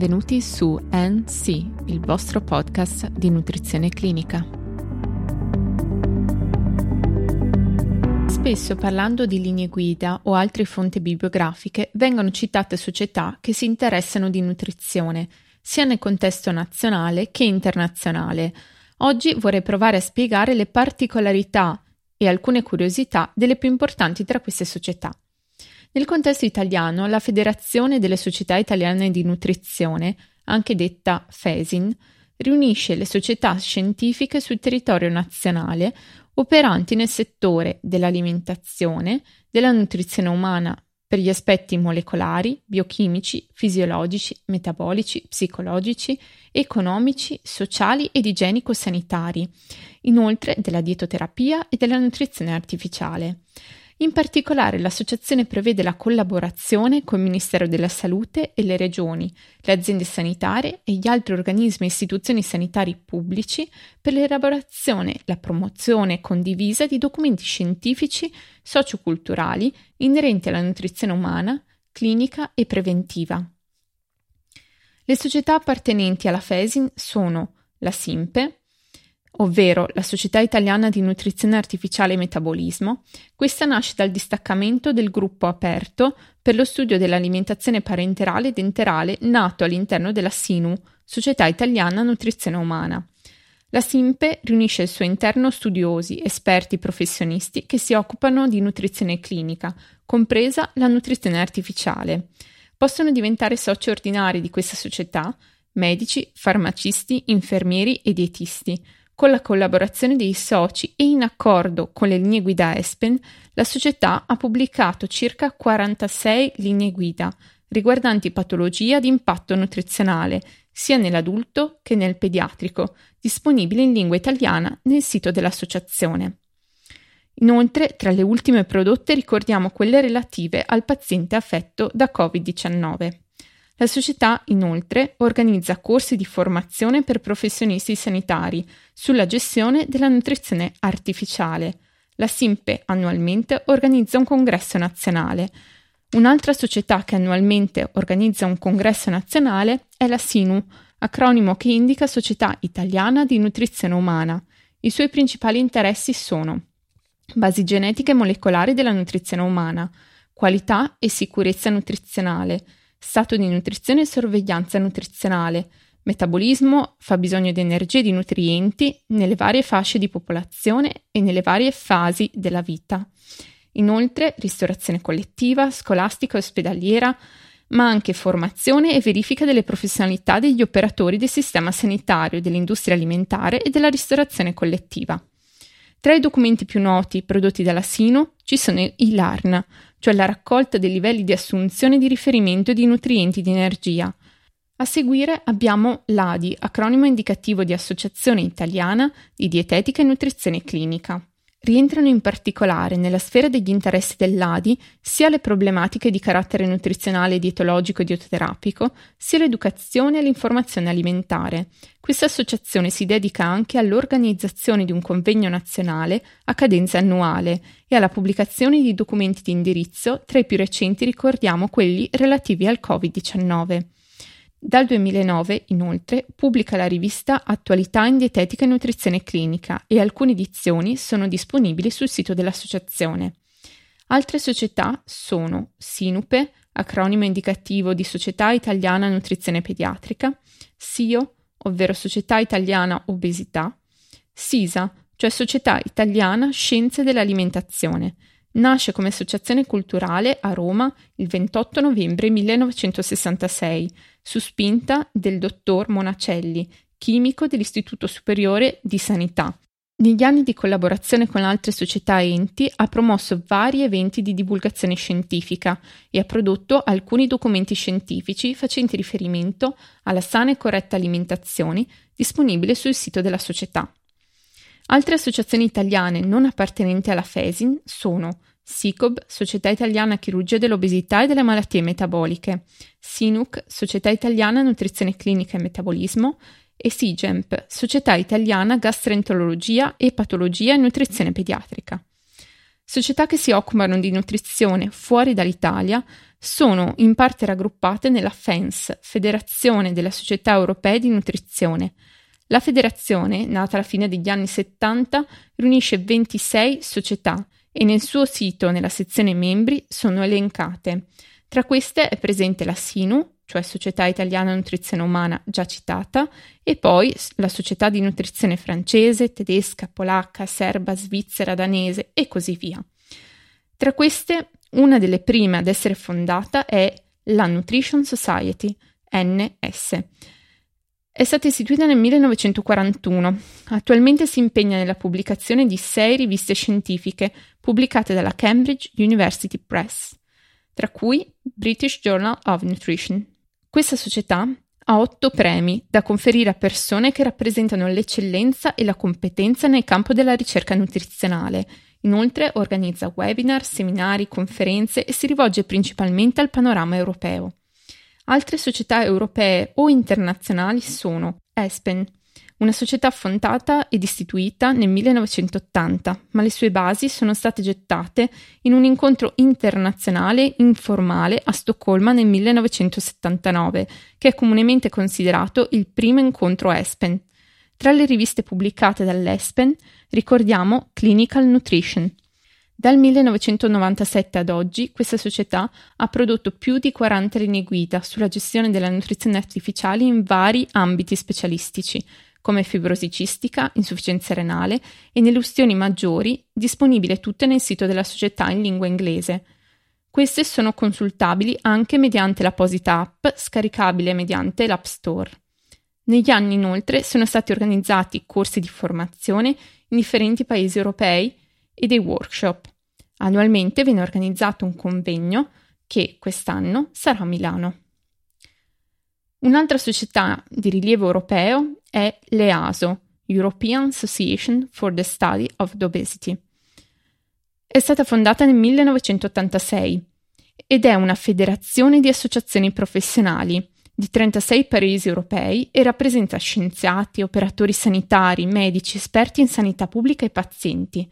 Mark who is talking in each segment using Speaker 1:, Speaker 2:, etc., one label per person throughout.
Speaker 1: benvenuti su NC, il vostro podcast di nutrizione clinica. Spesso parlando di linee guida o altre fonti bibliografiche vengono citate società che si interessano di nutrizione, sia nel contesto nazionale che internazionale. Oggi vorrei provare a spiegare le particolarità e alcune curiosità delle più importanti tra queste società. Nel contesto italiano, la Federazione delle Società Italiane di Nutrizione, anche detta FESIN, riunisce le società scientifiche sul territorio nazionale operanti nel settore dell'alimentazione, della nutrizione umana per gli aspetti molecolari, biochimici, fisiologici, metabolici, psicologici, economici, sociali ed igienico-sanitari, inoltre della dietoterapia e della nutrizione artificiale. In particolare l'associazione prevede la collaborazione con il Ministero della Salute e le regioni, le aziende sanitarie e gli altri organismi e istituzioni sanitari pubblici per l'elaborazione la promozione condivisa di documenti scientifici socioculturali inerenti alla nutrizione umana, clinica e preventiva. Le società appartenenti alla FESIN sono la SIMPE, ovvero la Società Italiana di Nutrizione Artificiale e Metabolismo, questa nasce dal distaccamento del gruppo aperto per lo studio dell'alimentazione parenterale ed enterale nato all'interno della SINU, Società Italiana Nutrizione Umana. La SIMPE riunisce al suo interno studiosi, esperti professionisti che si occupano di nutrizione clinica, compresa la nutrizione artificiale. Possono diventare soci ordinari di questa società medici, farmacisti, infermieri e dietisti, con la collaborazione dei soci e in accordo con le linee guida ESPEN, la società ha pubblicato circa 46 linee guida riguardanti patologie ad impatto nutrizionale, sia nell'adulto che nel pediatrico, disponibili in lingua italiana nel sito dell'associazione. Inoltre, tra le ultime prodotte ricordiamo quelle relative al paziente affetto da Covid-19. La società, inoltre, organizza corsi di formazione per professionisti sanitari sulla gestione della nutrizione artificiale. La SIMPE annualmente organizza un congresso nazionale. Un'altra società che annualmente organizza un congresso nazionale è la SINU, acronimo che indica Società Italiana di Nutrizione Umana. I suoi principali interessi sono basi genetiche e molecolari della nutrizione umana, qualità e sicurezza nutrizionale, stato di nutrizione e sorveglianza nutrizionale, metabolismo, fabbisogno di energia e di nutrienti nelle varie fasce di popolazione e nelle varie fasi della vita. Inoltre, ristorazione collettiva, scolastica e ospedaliera, ma anche formazione e verifica delle professionalità degli operatori del sistema sanitario, dell'industria alimentare e della ristorazione collettiva. Tra i documenti più noti prodotti dalla Sino ci sono i LARN, cioè la raccolta dei livelli di assunzione di riferimento di nutrienti di energia. A seguire abbiamo l'ADI, acronimo indicativo di Associazione Italiana di Dietetica e Nutrizione Clinica. Rientrano in particolare nella sfera degli interessi dell'ADI sia le problematiche di carattere nutrizionale, dietologico e dietoterapico, sia l'educazione e l'informazione alimentare. Questa associazione si dedica anche all'organizzazione di un convegno nazionale a cadenza annuale e alla pubblicazione di documenti di indirizzo, tra i più recenti ricordiamo quelli relativi al Covid-19. Dal 2009, inoltre, pubblica la rivista Attualità in dietetica e nutrizione clinica e alcune edizioni sono disponibili sul sito dell'associazione. Altre società sono Sinupe, acronimo indicativo di Società Italiana Nutrizione Pediatrica, SIO, ovvero Società Italiana Obesità, SISA, cioè Società Italiana Scienze dell'Alimentazione, Nasce come associazione culturale a Roma il 28 novembre 1966, su spinta del dottor Monacelli, chimico dell'Istituto Superiore di Sanità. Negli anni di collaborazione con altre società e enti ha promosso vari eventi di divulgazione scientifica e ha prodotto alcuni documenti scientifici facenti riferimento alla sana e corretta alimentazione disponibile sul sito della società. Altre associazioni italiane non appartenenti alla FESIN sono SICOB, Società Italiana Chirurgia dell'Obesità e delle Malattie Metaboliche, SINUC, Società Italiana Nutrizione Clinica e Metabolismo, e SIGEMP, Società Italiana Gastroenterologia, Epatologia e Nutrizione Pediatrica. Società che si occupano di nutrizione fuori dall'Italia sono in parte raggruppate nella FENS, Federazione delle Società Europee di Nutrizione. La federazione, nata alla fine degli anni 70, riunisce 26 società e nel suo sito, nella sezione membri, sono elencate. Tra queste è presente la SINU, cioè Società Italiana Nutrizione Umana già citata, e poi la Società di Nutrizione francese, tedesca, polacca, serba, svizzera, danese e così via. Tra queste, una delle prime ad essere fondata è la Nutrition Society, NS. È stata istituita nel 1941. Attualmente si impegna nella pubblicazione di sei riviste scientifiche pubblicate dalla Cambridge University Press, tra cui British Journal of Nutrition. Questa società ha otto premi da conferire a persone che rappresentano l'eccellenza e la competenza nel campo della ricerca nutrizionale. Inoltre organizza webinar, seminari, conferenze e si rivolge principalmente al panorama europeo. Altre società europee o internazionali sono Espen, una società fondata ed istituita nel 1980, ma le sue basi sono state gettate in un incontro internazionale informale a Stoccolma nel 1979, che è comunemente considerato il primo incontro ESPEN. Tra le riviste pubblicate dall'ESPEN ricordiamo Clinical Nutrition, dal 1997 ad oggi questa società ha prodotto più di 40 linee guida sulla gestione della nutrizione artificiale in vari ambiti specialistici, come fibrosi cistica, insufficienza renale e nelle ustioni maggiori, disponibili tutte nel sito della società in lingua inglese. Queste sono consultabili anche mediante l'apposita app scaricabile mediante l'App Store. Negli anni inoltre sono stati organizzati corsi di formazione in differenti paesi europei e dei workshop. Annualmente viene organizzato un convegno che quest'anno sarà a Milano. Un'altra società di rilievo europeo è l'EASO, European Association for the Study of Obesity. È stata fondata nel 1986 ed è una federazione di associazioni professionali di 36 paesi europei e rappresenta scienziati, operatori sanitari, medici, esperti in sanità pubblica e pazienti.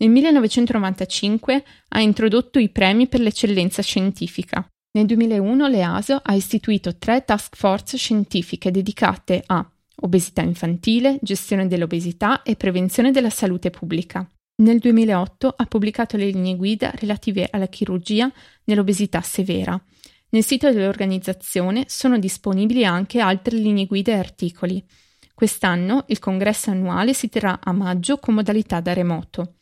Speaker 1: Nel 1995 ha introdotto i premi per l'eccellenza scientifica. Nel 2001 l'EASO ha istituito tre task force scientifiche dedicate a obesità infantile, gestione dell'obesità e prevenzione della salute pubblica. Nel 2008 ha pubblicato le linee guida relative alla chirurgia nell'obesità severa. Nel sito dell'organizzazione sono disponibili anche altre linee guida e articoli. Quest'anno il congresso annuale si terrà a maggio con modalità da remoto.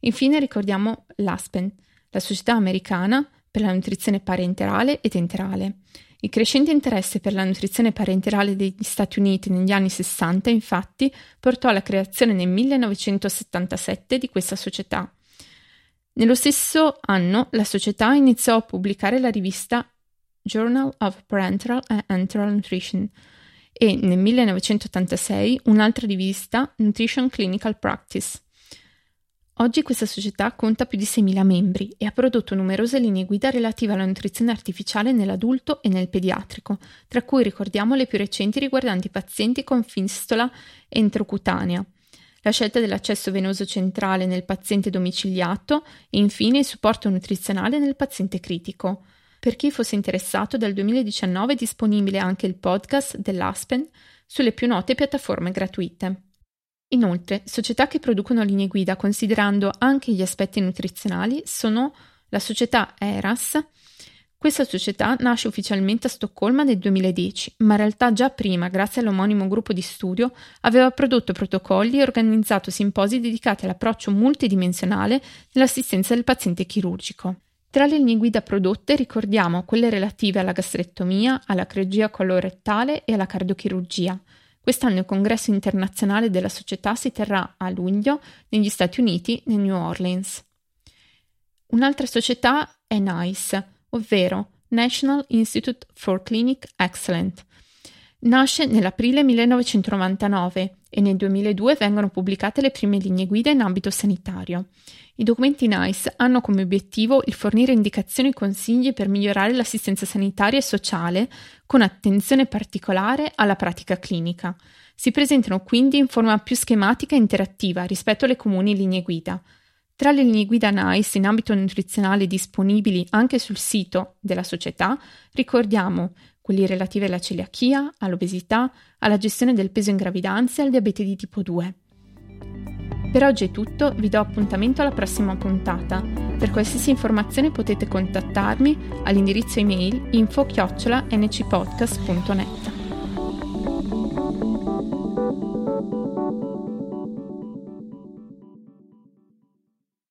Speaker 1: Infine ricordiamo l'ASPEN, la società americana per la nutrizione parenterale ed enterale. Il crescente interesse per la nutrizione parenterale degli Stati Uniti negli anni 60, infatti, portò alla creazione nel 1977 di questa società. Nello stesso anno la società iniziò a pubblicare la rivista Journal of Parental and Enteral Nutrition e nel 1986 un'altra rivista Nutrition Clinical Practice. Oggi questa società conta più di 6.000 membri e ha prodotto numerose linee guida relative alla nutrizione artificiale nell'adulto e nel pediatrico, tra cui ricordiamo le più recenti riguardanti pazienti con fistola entrocutanea, la scelta dell'accesso venoso centrale nel paziente domiciliato e infine il supporto nutrizionale nel paziente critico. Per chi fosse interessato, dal 2019 è disponibile anche il podcast dell'Aspen sulle più note piattaforme gratuite. Inoltre, società che producono linee guida considerando anche gli aspetti nutrizionali sono la società ERAS. Questa società nasce ufficialmente a Stoccolma nel 2010, ma in realtà già prima, grazie all'omonimo gruppo di studio, aveva prodotto protocolli e organizzato simposi dedicati all'approccio multidimensionale nell'assistenza del paziente chirurgico. Tra le linee guida prodotte ricordiamo quelle relative alla gastrectomia, alla criogia colorettale e alla cardiochirurgia. Quest'anno il congresso internazionale della società si terrà a luglio negli Stati Uniti, nel New Orleans. Un'altra società è NICE, ovvero National Institute for Clinic Excellence. Nasce nell'aprile 1999 e nel 2002 vengono pubblicate le prime linee guida in ambito sanitario. I documenti NICE hanno come obiettivo il fornire indicazioni e consigli per migliorare l'assistenza sanitaria e sociale con attenzione particolare alla pratica clinica. Si presentano quindi in forma più schematica e interattiva rispetto alle comuni linee guida. Tra le linee guida NICE in ambito nutrizionale disponibili anche sul sito della società ricordiamo quelli relativi alla celiachia, all'obesità, alla gestione del peso in gravidanza e al diabete di tipo 2. Per oggi è tutto, vi do appuntamento alla prossima puntata. Per qualsiasi informazione potete contattarmi all'indirizzo email info-ncpodcast.net.